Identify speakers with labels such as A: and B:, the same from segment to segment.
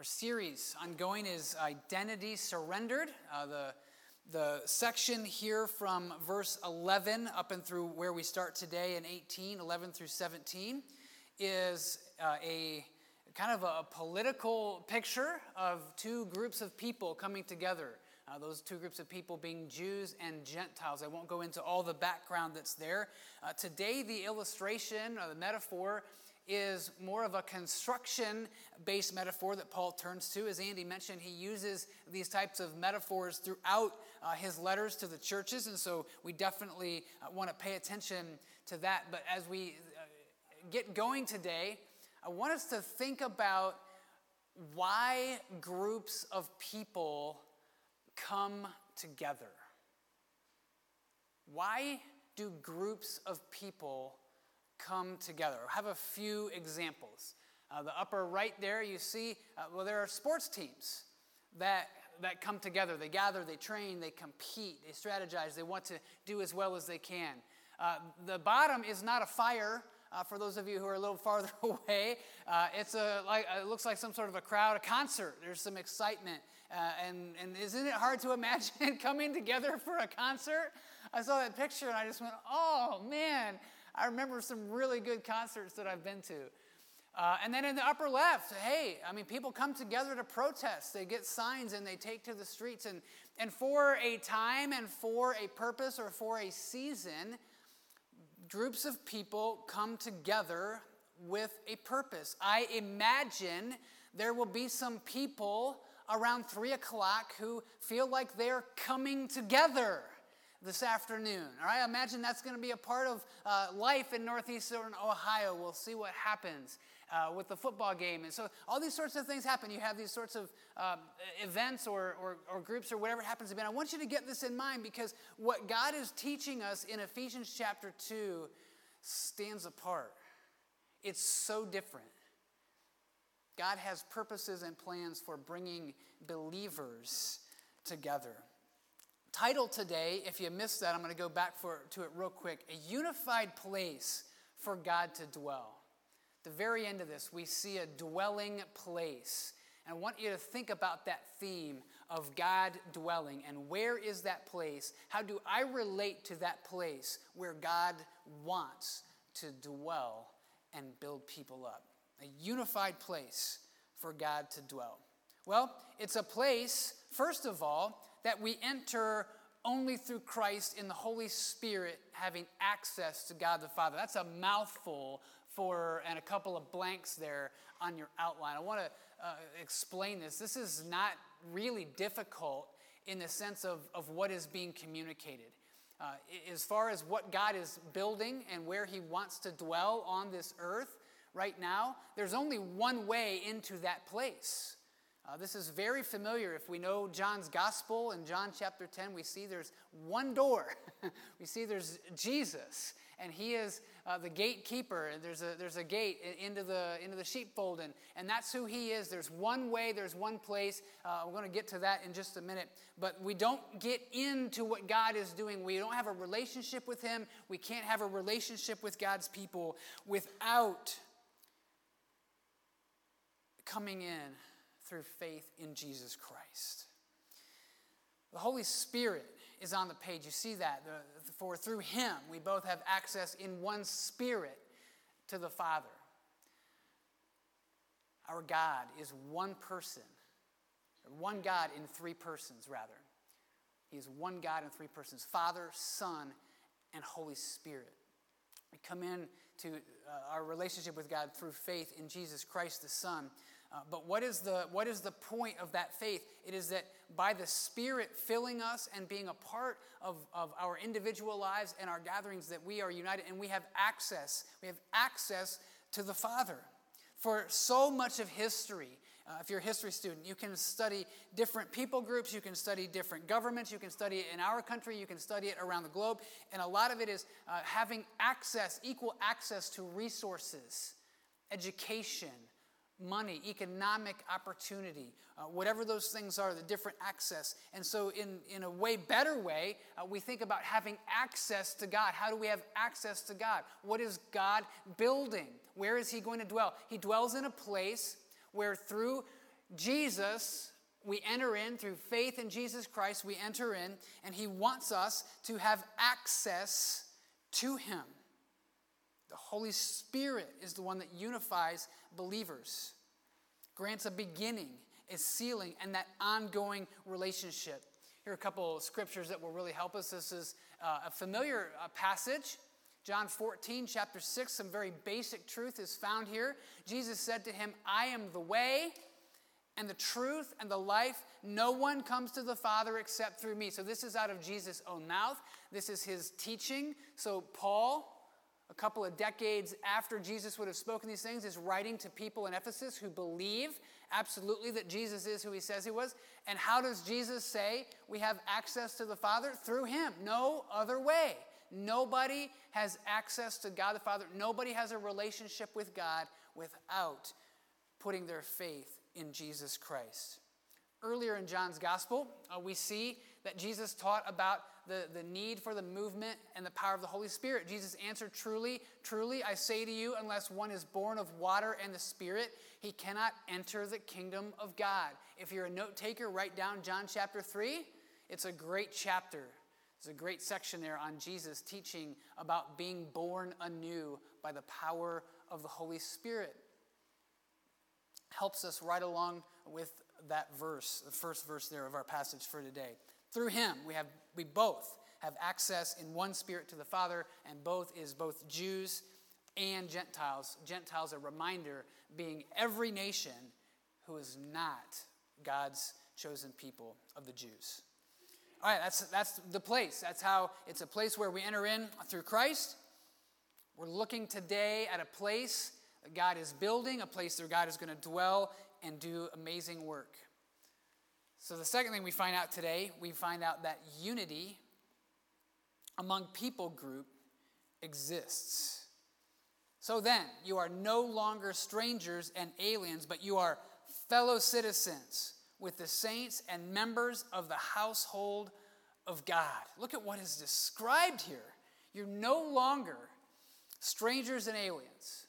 A: Our series ongoing is Identity Surrendered. Uh, the, the section here from verse 11 up and through where we start today in 18, 11 through 17, is uh, a kind of a political picture of two groups of people coming together. Uh, those two groups of people being Jews and Gentiles. I won't go into all the background that's there. Uh, today, the illustration or the metaphor is more of a construction based metaphor that Paul turns to. As Andy mentioned, he uses these types of metaphors throughout uh, his letters to the churches, and so we definitely uh, want to pay attention to that. But as we uh, get going today, I want us to think about why groups of people come together. Why do groups of people come together. I have a few examples. Uh, the upper right there, you see, uh, well, there are sports teams that, that come together. They gather, they train, they compete, they strategize, they want to do as well as they can. Uh, the bottom is not a fire. Uh, for those of you who are a little farther away, uh, it's a, like, it looks like some sort of a crowd, a concert. There's some excitement. Uh, and, and isn't it hard to imagine coming together for a concert? I saw that picture and I just went, oh man, I remember some really good concerts that I've been to. Uh, and then in the upper left, hey, I mean, people come together to protest. They get signs and they take to the streets. And, and for a time and for a purpose or for a season, groups of people come together with a purpose. I imagine there will be some people around three o'clock who feel like they're coming together this afternoon. All right, imagine that's going to be a part of uh, life in northeastern Ohio. We'll see what happens uh, with the football game. And so, all these sorts of things happen. You have these sorts of um, events or, or, or groups or whatever happens to be. And I want you to get this in mind because what God is teaching us in Ephesians chapter 2 stands apart. It's so different. God has purposes and plans for bringing believers together title today, if you missed that, I'm going to go back for, to it real quick A Unified Place for God to Dwell. At the very end of this, we see a dwelling place. And I want you to think about that theme of God dwelling and where is that place? How do I relate to that place where God wants to dwell and build people up? A unified place for God to dwell. Well, it's a place, first of all, that we enter only through Christ in the Holy Spirit having access to God the Father. That's a mouthful for, and a couple of blanks there on your outline. I want to uh, explain this. This is not really difficult in the sense of, of what is being communicated. Uh, as far as what God is building and where He wants to dwell on this earth right now, there's only one way into that place. Uh, this is very familiar. If we know John's gospel in John chapter 10, we see there's one door. we see there's Jesus, and he is uh, the gatekeeper. And there's a, there's a gate into the, into the sheepfold, and, and that's who he is. There's one way, there's one place. Uh, we're going to get to that in just a minute. But we don't get into what God is doing. We don't have a relationship with him. We can't have a relationship with God's people without coming in through faith in Jesus Christ. The Holy Spirit is on the page. You see that. For through Him, we both have access in one Spirit to the Father. Our God is one person, one God in three persons, rather. He is one God in three persons Father, Son, and Holy Spirit. We come in to uh, our relationship with God through faith in Jesus Christ the Son. Uh, but what is, the, what is the point of that faith? It is that by the Spirit filling us and being a part of, of our individual lives and our gatherings, that we are united and we have access. We have access to the Father. For so much of history, uh, if you're a history student, you can study different people groups, you can study different governments, you can study it in our country, you can study it around the globe. And a lot of it is uh, having access, equal access to resources, education, money, economic opportunity, uh, whatever those things are, the different access. And so, in, in a way better way, uh, we think about having access to God. How do we have access to God? What is God building? Where is He going to dwell? He dwells in a place where through Jesus, we enter in through faith in Jesus Christ, we enter in, and He wants us to have access to Him. The Holy Spirit is the one that unifies believers, grants a beginning, a sealing, and that ongoing relationship. Here are a couple scriptures that will really help us. This is uh, a familiar uh, passage. John 14, chapter 6, some very basic truth is found here. Jesus said to him, I am the way and the truth and the life. No one comes to the Father except through me. So, this is out of Jesus' own mouth. This is his teaching. So, Paul, a couple of decades after Jesus would have spoken these things, is writing to people in Ephesus who believe absolutely that Jesus is who he says he was. And how does Jesus say we have access to the Father? Through him. No other way. Nobody has access to God the Father. Nobody has a relationship with God without putting their faith in Jesus Christ. Earlier in John's Gospel, uh, we see that Jesus taught about the, the need for the movement and the power of the Holy Spirit. Jesus answered, Truly, truly, I say to you, unless one is born of water and the Spirit, he cannot enter the kingdom of God. If you're a note taker, write down John chapter 3. It's a great chapter. There's a great section there on Jesus teaching about being born anew by the power of the Holy Spirit. Helps us right along with that verse, the first verse there of our passage for today. Through him, we have we both have access in one spirit to the Father, and both is both Jews and Gentiles. Gentiles, a reminder, being every nation who is not God's chosen people of the Jews. All right, that's, that's the place. That's how it's a place where we enter in through Christ. We're looking today at a place that God is building, a place where God is going to dwell and do amazing work. So, the second thing we find out today, we find out that unity among people group exists. So then, you are no longer strangers and aliens, but you are fellow citizens with the saints and members of the household of God. Look at what is described here. You're no longer strangers and aliens.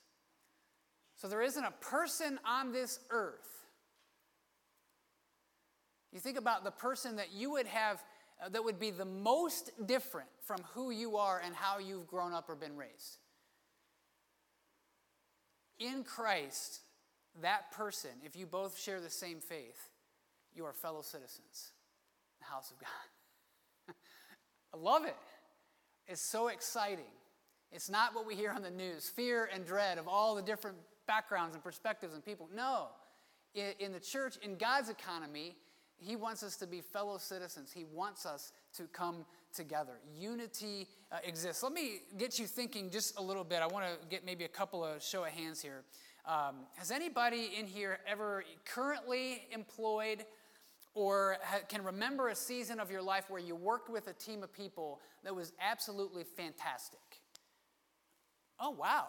A: So there isn't a person on this earth. You think about the person that you would have uh, that would be the most different from who you are and how you've grown up or been raised. In Christ, that person, if you both share the same faith, you are fellow citizens, the house of God. I love it. It's so exciting. It's not what we hear on the news fear and dread of all the different backgrounds and perspectives and people. No. In, in the church, in God's economy, He wants us to be fellow citizens. He wants us to come together. Unity uh, exists. Let me get you thinking just a little bit. I want to get maybe a couple of show of hands here. Um, has anybody in here ever currently employed or ha- can remember a season of your life where you worked with a team of people that was absolutely fantastic? Oh, wow.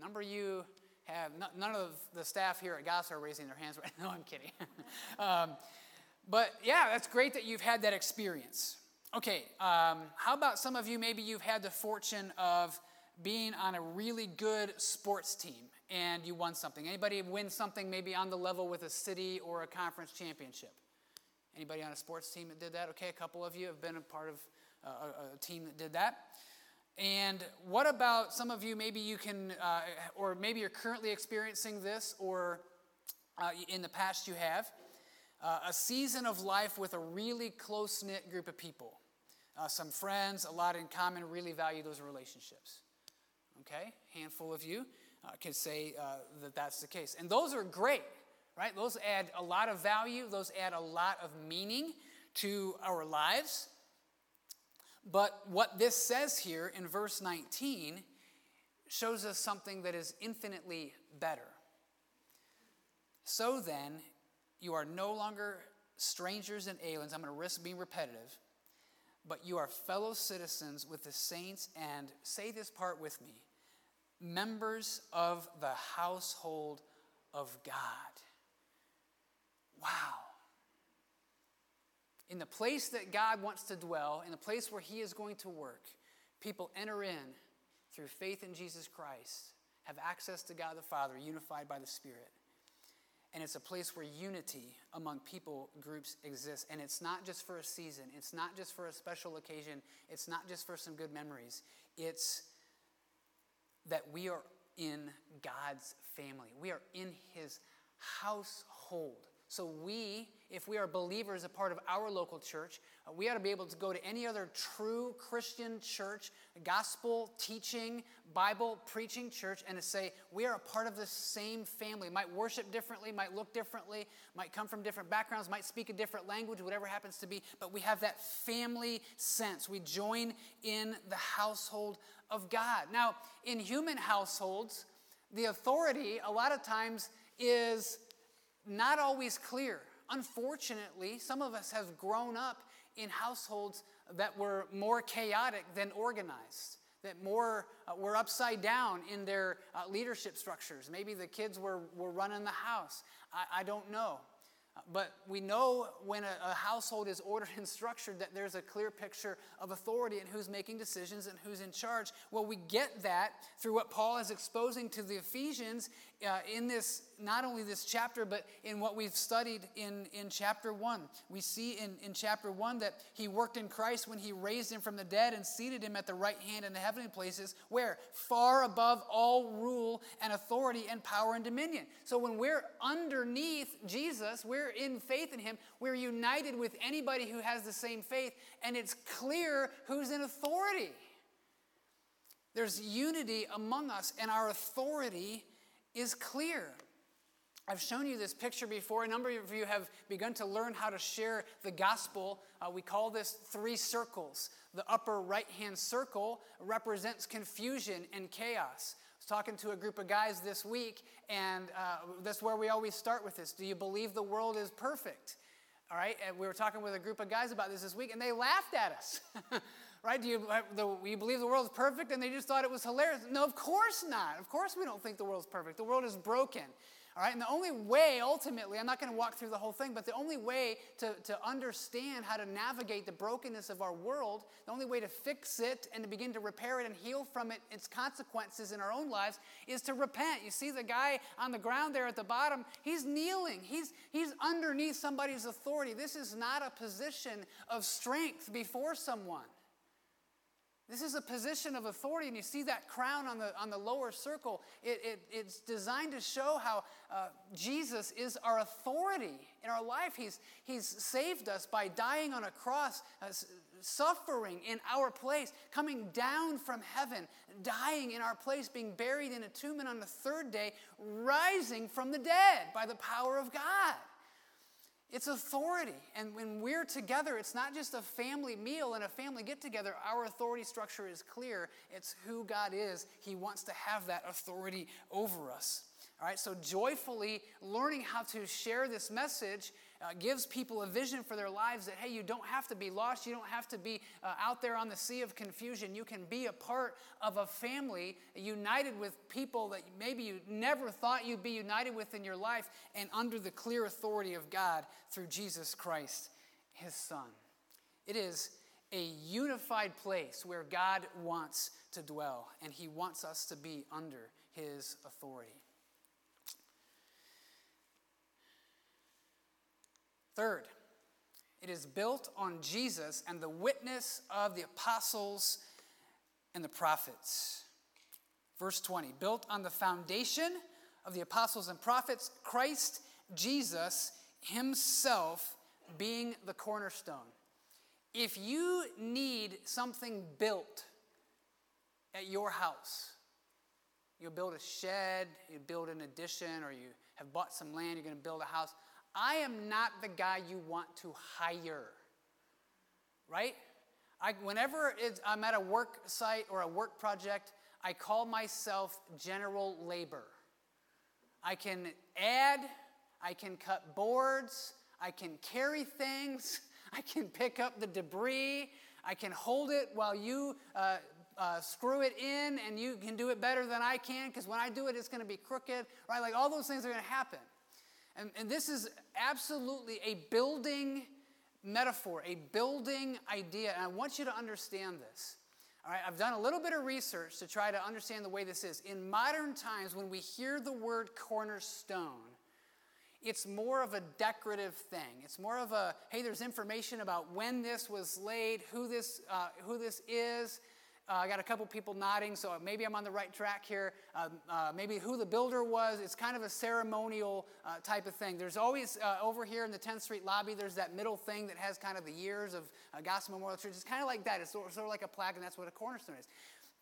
A: Number you have, none of the staff here at GAS are raising their hands right now. No, I'm kidding. um, but yeah, that's great that you've had that experience. Okay, um, how about some of you, maybe you've had the fortune of being on a really good sports team and you won something. Anybody win something maybe on the level with a city or a conference championship? Anybody on a sports team that did that? Okay, a couple of you have been a part of uh, a, a team that did that. And what about some of you? Maybe you can, uh, or maybe you're currently experiencing this, or uh, in the past you have. Uh, a season of life with a really close knit group of people. Uh, some friends, a lot in common, really value those relationships. Okay? Handful of you uh, can say uh, that that's the case. And those are great right? Those add a lot of value, those add a lot of meaning to our lives. But what this says here in verse 19 shows us something that is infinitely better. So then, you are no longer strangers and aliens. I'm going to risk being repetitive. But you are fellow citizens with the saints, and say this part with me members of the household of God. Wow. In the place that God wants to dwell, in the place where He is going to work, people enter in through faith in Jesus Christ, have access to God the Father, unified by the Spirit. And it's a place where unity among people groups exists. And it's not just for a season, it's not just for a special occasion, it's not just for some good memories. It's that we are in God's family, we are in His household. So, we, if we are believers, a part of our local church, uh, we ought to be able to go to any other true Christian church, gospel teaching, Bible preaching church, and to say, we are a part of the same family. Might worship differently, might look differently, might come from different backgrounds, might speak a different language, whatever happens to be, but we have that family sense. We join in the household of God. Now, in human households, the authority, a lot of times, is not always clear. Unfortunately, some of us have grown up in households that were more chaotic than organized, that more uh, were upside down in their uh, leadership structures. Maybe the kids were, were running the house. I, I don't know. But we know when a, a, household is ordered and structured that there's a clear picture of authority and who's making decisions and who's in charge. Well, we get that through what Paul is exposing to the Ephesians uh, in this, not only this chapter, but in what we've studied in, in chapter 1. We see in, in chapter 1 that he worked in Christ when he raised him from the dead and seated him at the right hand in the heavenly places, where? Far above all rule and authority and power and dominion. So when we're underneath Jesus, we're in faith in him, we're united with anybody who has the same faith, and it's clear who's in authority. There's unity among us, and our authority is clear. I've shown you this picture before. A number of you have begun to learn how to share the gospel. Uh, we call this three circles. The upper right hand circle represents confusion and chaos. I was talking to a group of guys this week, and uh, that's where we always start with this. Do you believe the world is perfect? All right, and we were talking with a group of guys about this this week, and they laughed at us. right? Do you, uh, do you believe the world is perfect and they just thought it was hilarious? No, of course not. Of course we don't think the world is perfect. The world is broken. All right, and the only way, ultimately, I'm not going to walk through the whole thing, but the only way to, to understand how to navigate the brokenness of our world, the only way to fix it and to begin to repair it and heal from it, its consequences in our own lives, is to repent. You see the guy on the ground there at the bottom, he's kneeling, he's, he's underneath somebody's authority. This is not a position of strength before someone. This is a position of authority, and you see that crown on the, on the lower circle. It, it, it's designed to show how uh, Jesus is our authority in our life. He's, he's saved us by dying on a cross, uh, suffering in our place, coming down from heaven, dying in our place, being buried in a tomb, and on the third day, rising from the dead by the power of God. It's authority. And when we're together, it's not just a family meal and a family get together. Our authority structure is clear. It's who God is. He wants to have that authority over us. All right, so joyfully learning how to share this message uh, gives people a vision for their lives that, hey, you don't have to be lost. You don't have to be uh, out there on the sea of confusion. You can be a part of a family united with people that maybe you never thought you'd be united with in your life and under the clear authority of God through Jesus Christ, his Son. It is a unified place where God wants to dwell, and he wants us to be under his authority. Third, it is built on Jesus and the witness of the apostles and the prophets. Verse 20, built on the foundation of the apostles and prophets, Christ Jesus himself being the cornerstone. If you need something built at your house, you build a shed, you build an addition, or you have bought some land, you're going to build a house. I am not the guy you want to hire, right? I, whenever I'm at a work site or a work project, I call myself general labor. I can add, I can cut boards, I can carry things, I can pick up the debris, I can hold it while you uh, uh, screw it in, and you can do it better than I can because when I do it, it's going to be crooked, right? Like all those things are going to happen. And, and this is absolutely a building metaphor, a building idea. And I want you to understand this. All right, I've done a little bit of research to try to understand the way this is. In modern times, when we hear the word cornerstone, it's more of a decorative thing. It's more of a, hey, there's information about when this was laid, who this, uh, who this is. Uh, I got a couple people nodding, so maybe I'm on the right track here. Uh, uh, maybe who the builder was. It's kind of a ceremonial uh, type of thing. There's always, uh, over here in the 10th Street lobby, there's that middle thing that has kind of the years of uh, Gospel Memorial Church. It's kind of like that. It's sort sort of like a plaque, and that's what a cornerstone is.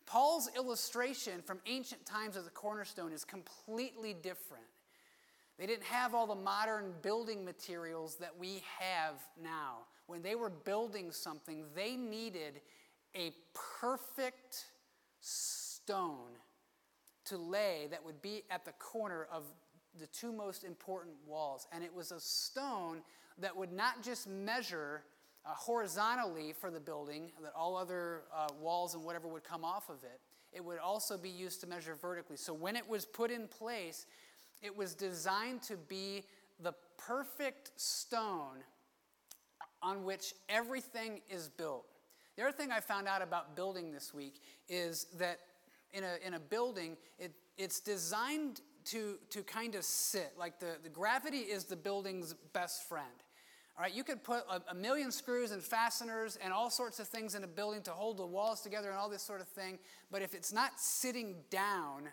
A: Paul's illustration from ancient times of the cornerstone is completely different. They didn't have all the modern building materials that we have now. When they were building something, they needed a perfect stone to lay that would be at the corner of the two most important walls. And it was a stone that would not just measure uh, horizontally for the building, that all other uh, walls and whatever would come off of it. It would also be used to measure vertically. So when it was put in place, it was designed to be the perfect stone on which everything is built. The other thing I found out about building this week is that in a, in a building, it, it's designed to, to kind of sit. Like the, the gravity is the building's best friend. All right, you could put a, a, million screws and fasteners and all sorts of things in a building to hold the walls together and all this sort of thing, but if it's not sitting down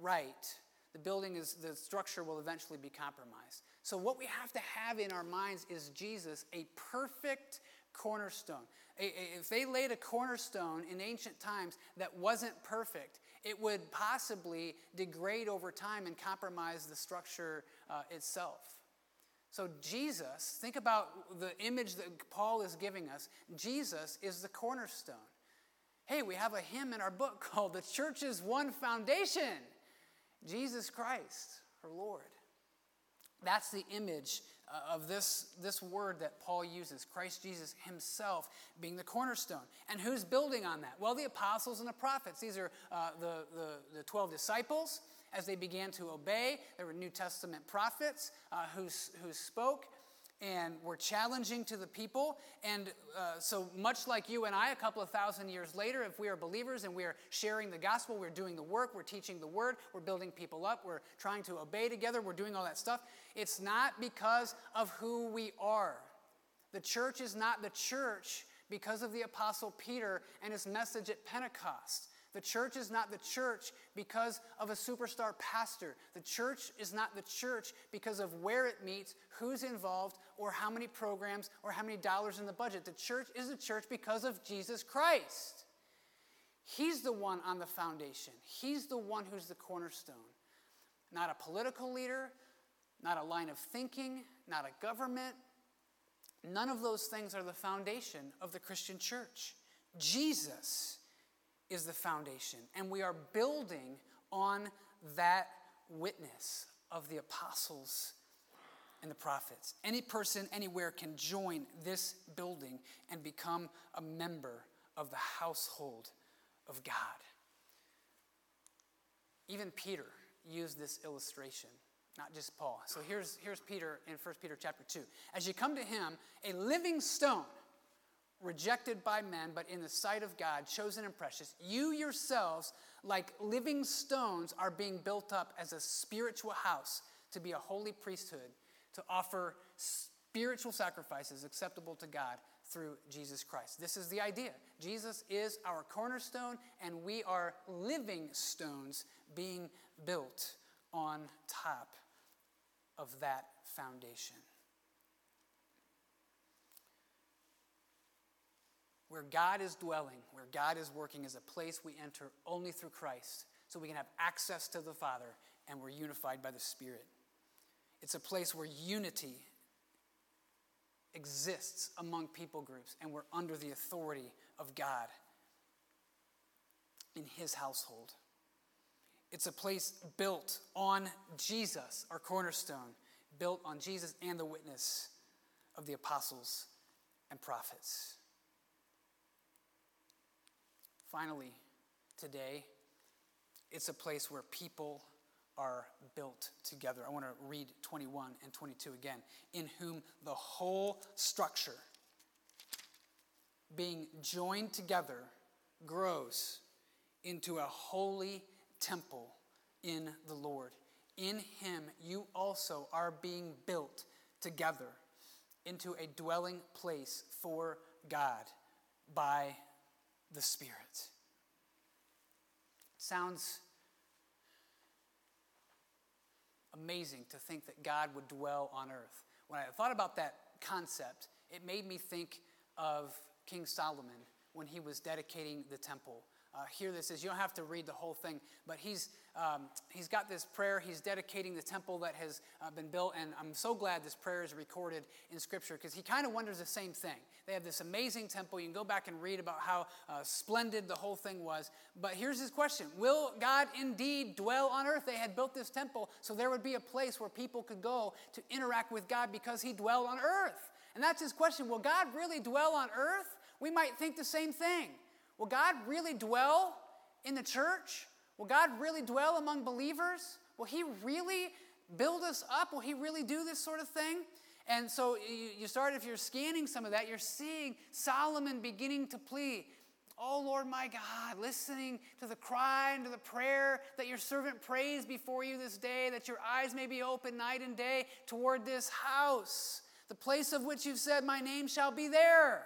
A: right, the building is, the structure will eventually be compromised. So, what we have to have in our minds is Jesus, a perfect cornerstone. If they laid a cornerstone in ancient times that wasn't perfect, it would possibly degrade over time and compromise the structure uh, itself. So, Jesus, think about the image that Paul is giving us. Jesus is the cornerstone. Hey, we have a hymn in our book called The Church's One Foundation. Jesus Christ, our Lord. That's the image of this, this word that Paul uses Christ Jesus himself being the cornerstone. And who's building on that? Well, the apostles and the prophets. These are uh, the, the, the 12 disciples. As they began to obey, there were New Testament prophets uh, who, who spoke and were challenging to the people. And uh, so, much like you and I, a couple of thousand years later, if we are believers and we are sharing the gospel, we're doing the work, we're teaching the word, we're building people up, we're trying to obey together, we're doing all that stuff, it's not because of who we are. The church is not the church because of the Apostle Peter and his message at Pentecost. The church is not the church because of a superstar pastor. The church is not the church because of where it meets, who's involved, or how many programs or how many dollars in the budget. The church is a church because of Jesus Christ. He's the one on the foundation, He's the one who's the cornerstone. Not a political leader, not a line of thinking, not a government. None of those things are the foundation of the Christian church. Jesus is the foundation. And we are building on that witness of the apostles and the prophets. Any person anywhere can join this building and become a member of the household of God. Even Peter used this illustration, not just Paul. So here's, here's Peter in 1 Peter chapter 2. As you come to him, a living stone rejected by men, but in the sight of God, chosen and precious, you yourselves, like living stones, are being built up as a spiritual house to be a holy priesthood, to offer spiritual sacrifices acceptable to God through Jesus Christ. This is the idea. Jesus is our cornerstone, and we are living stones being built on top of that foundation. Where God is dwelling, where God is working, is a place we enter only through Christ so we can have access to the Father and we're unified by the Spirit. It's a place where unity exists among people groups and we're under the authority of God in His household. It's a place built on Jesus, our cornerstone, built on Jesus and the witness of the apostles and prophets. Finally, today, it's a place where people are built together. I want to read 21 and 22 again. In whom the whole structure, being joined together, grows into a holy temple in the Lord. In him you also are being built together into a dwelling place for God by the Spirit. Sounds amazing to think that God would dwell on earth. When I thought about that concept, it made me think of King Solomon when he was dedicating the temple. Uh, hear this is you don't have to read the whole thing, but he's, um, he's got this prayer. He's dedicating the temple that has uh, been built, and I'm so glad this prayer is recorded in Scripture because he kind of wonders the same thing. They have this amazing temple. You can go back and read about how uh, splendid the whole thing was. But here's his question Will God indeed dwell on earth? They had built this temple, so there would be a place where people could go to interact with God because he dwelled on earth. And that's his question Will God really dwell on earth? We might think the same thing. Will God really dwell in the church? Will God really dwell among believers? Will He really build us up? Will He really do this sort of thing? And so you start, if you're scanning some of that, you're seeing Solomon beginning to plead. Oh Lord my God, listening to the cry and to the prayer that your servant prays before you this day, that your eyes may be open night and day toward this house, the place of which you've said, My name shall be there.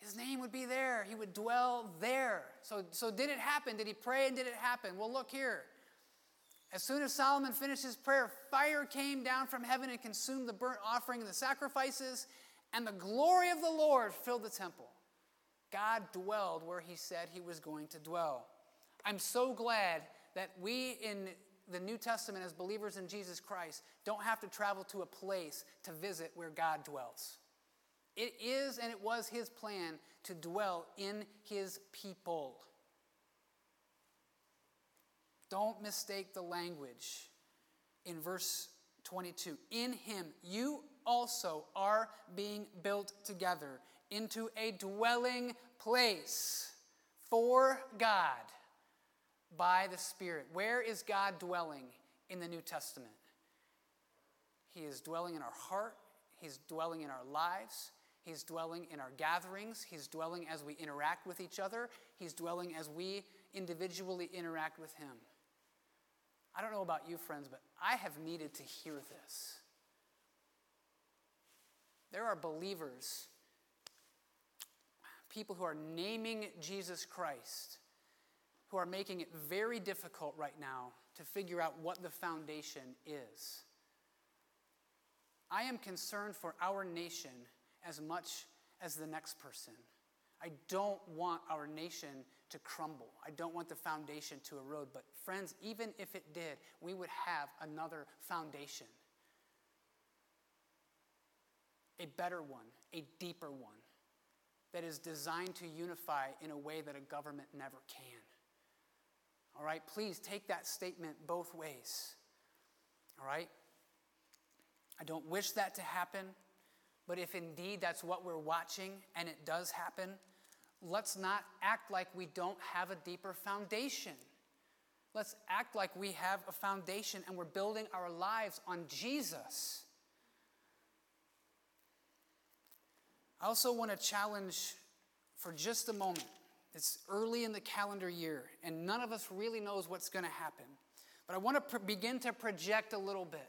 A: His name would be there. He would dwell there. So, so did it happen? Did he pray and did it happen? Well, look here. As soon as Solomon finished his prayer, fire came down from heaven and consumed the burnt offering and the sacrifices, and the glory of the Lord filled the temple. God dwelled where he said he was going to dwell. I'm so glad that we in the New Testament, as believers in Jesus Christ, don't have to travel to a place to visit where God dwells. It is and it was his plan to dwell in his people. Don't mistake the language in verse 22. In him, you also are being built together into a dwelling place for God by the Spirit. Where is God dwelling in the New Testament? He is dwelling in our heart, He's dwelling in our lives, He's dwelling in our gatherings. He's dwelling as we interact with each other. He's dwelling as we individually interact with Him. I don't know about you, friends, but I have needed to hear this. There are believers, people who are naming Jesus Christ, who are making it very difficult right now to figure out what the foundation is. I am concerned for our nation as much as the next person. I don't want our nation to crumble. I don't want the foundation to erode. But, friends, even if it did, we would have another foundation a better one, a deeper one, that is designed to unify in a way that a government never can. All right, please take that statement both ways. All right? I don't wish that to happen. But if indeed that's what we're watching and it does happen, let's not act like we don't have a deeper foundation. Let's act like we have a foundation and we're building our lives on Jesus. I also want to challenge for just a moment. It's early in the calendar year, and none of us really knows what's going to happen. But I want to pr- begin to project a little bit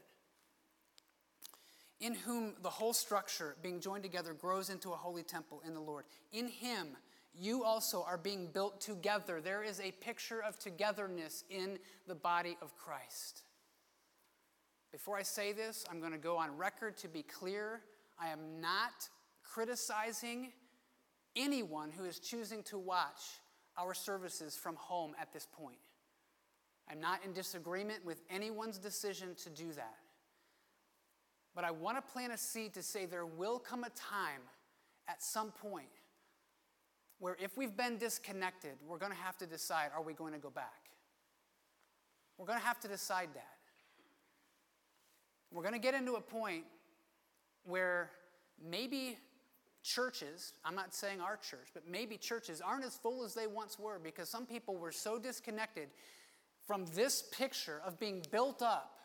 A: in whom the whole structure, being joined together, grows into a holy temple in the Lord. In him, you also are being built together. There is a picture of togetherness in the body of Christ. Before I say this, I'm going to go on record to be clear. I am not criticizing anyone who is choosing to watch our services from home at this point. I'm not in disagreement with anyone's decision to do that. But I want to plant a seed to say there will come a time at some point where if we've been disconnected, we're going to have to decide are we going to go back? We're going to have to decide that. We're going to get into a point where maybe churches, I'm not saying our church, but maybe churches aren't as full as they once were because some people were so disconnected from this picture of being built up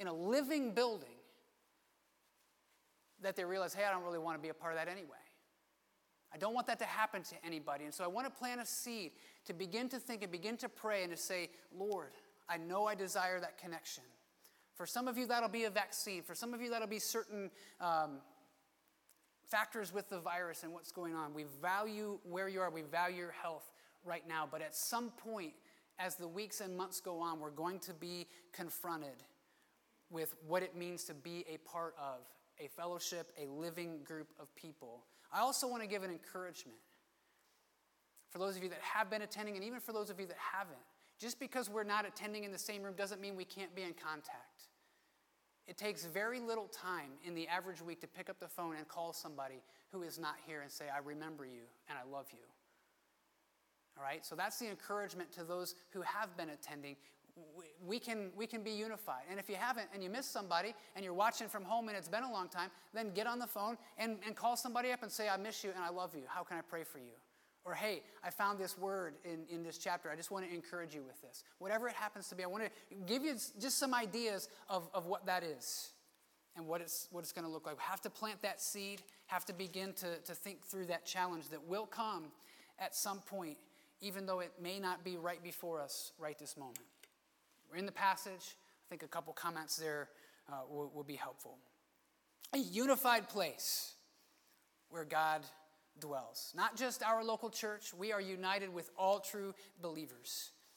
A: in a living building that they realize, hey, I don't really want to be a part of that anyway. I don't want that to happen to anybody. And so I want to plant a seed to begin to think and begin to pray and to say, Lord, I know I desire that connection. For some of you, that'll be a vaccine. For some of you, that'll be certain um, factors with the virus and what's going on. We value where you are, we value your health right now. But at some point, as the weeks and months go on, we're going to be confronted with what it means to be a part of a fellowship, a living group of people. I also want to give an encouragement for those of you that have been attending, and even for those of you that haven't. Just because we're not attending in the same room doesn't mean we can't be in contact. It takes very little time in the average week to pick up the phone and call somebody who is not here and say, I remember you and I love you. All right? So that's the encouragement to those who have been attending. We can, we can be unified. And if you haven't and you miss somebody and you're watching from home and it's been a long time, then get on the phone and, and call somebody up and say, I miss you and I love you. How can I pray for you? Or, hey, I found this word in, in this chapter. I just want to encourage you with this. Whatever it happens to be, I want to give you just some ideas of, of what that is and what it's, what it's going to look like. We have to plant that seed, have to begin to, to think through that challenge that will come at some point, even though it may not be right before us right this moment. We're in the passage. I think a couple comments there uh, will, will be helpful. A unified place where God dwells. Not just our local church, we are united with all true believers.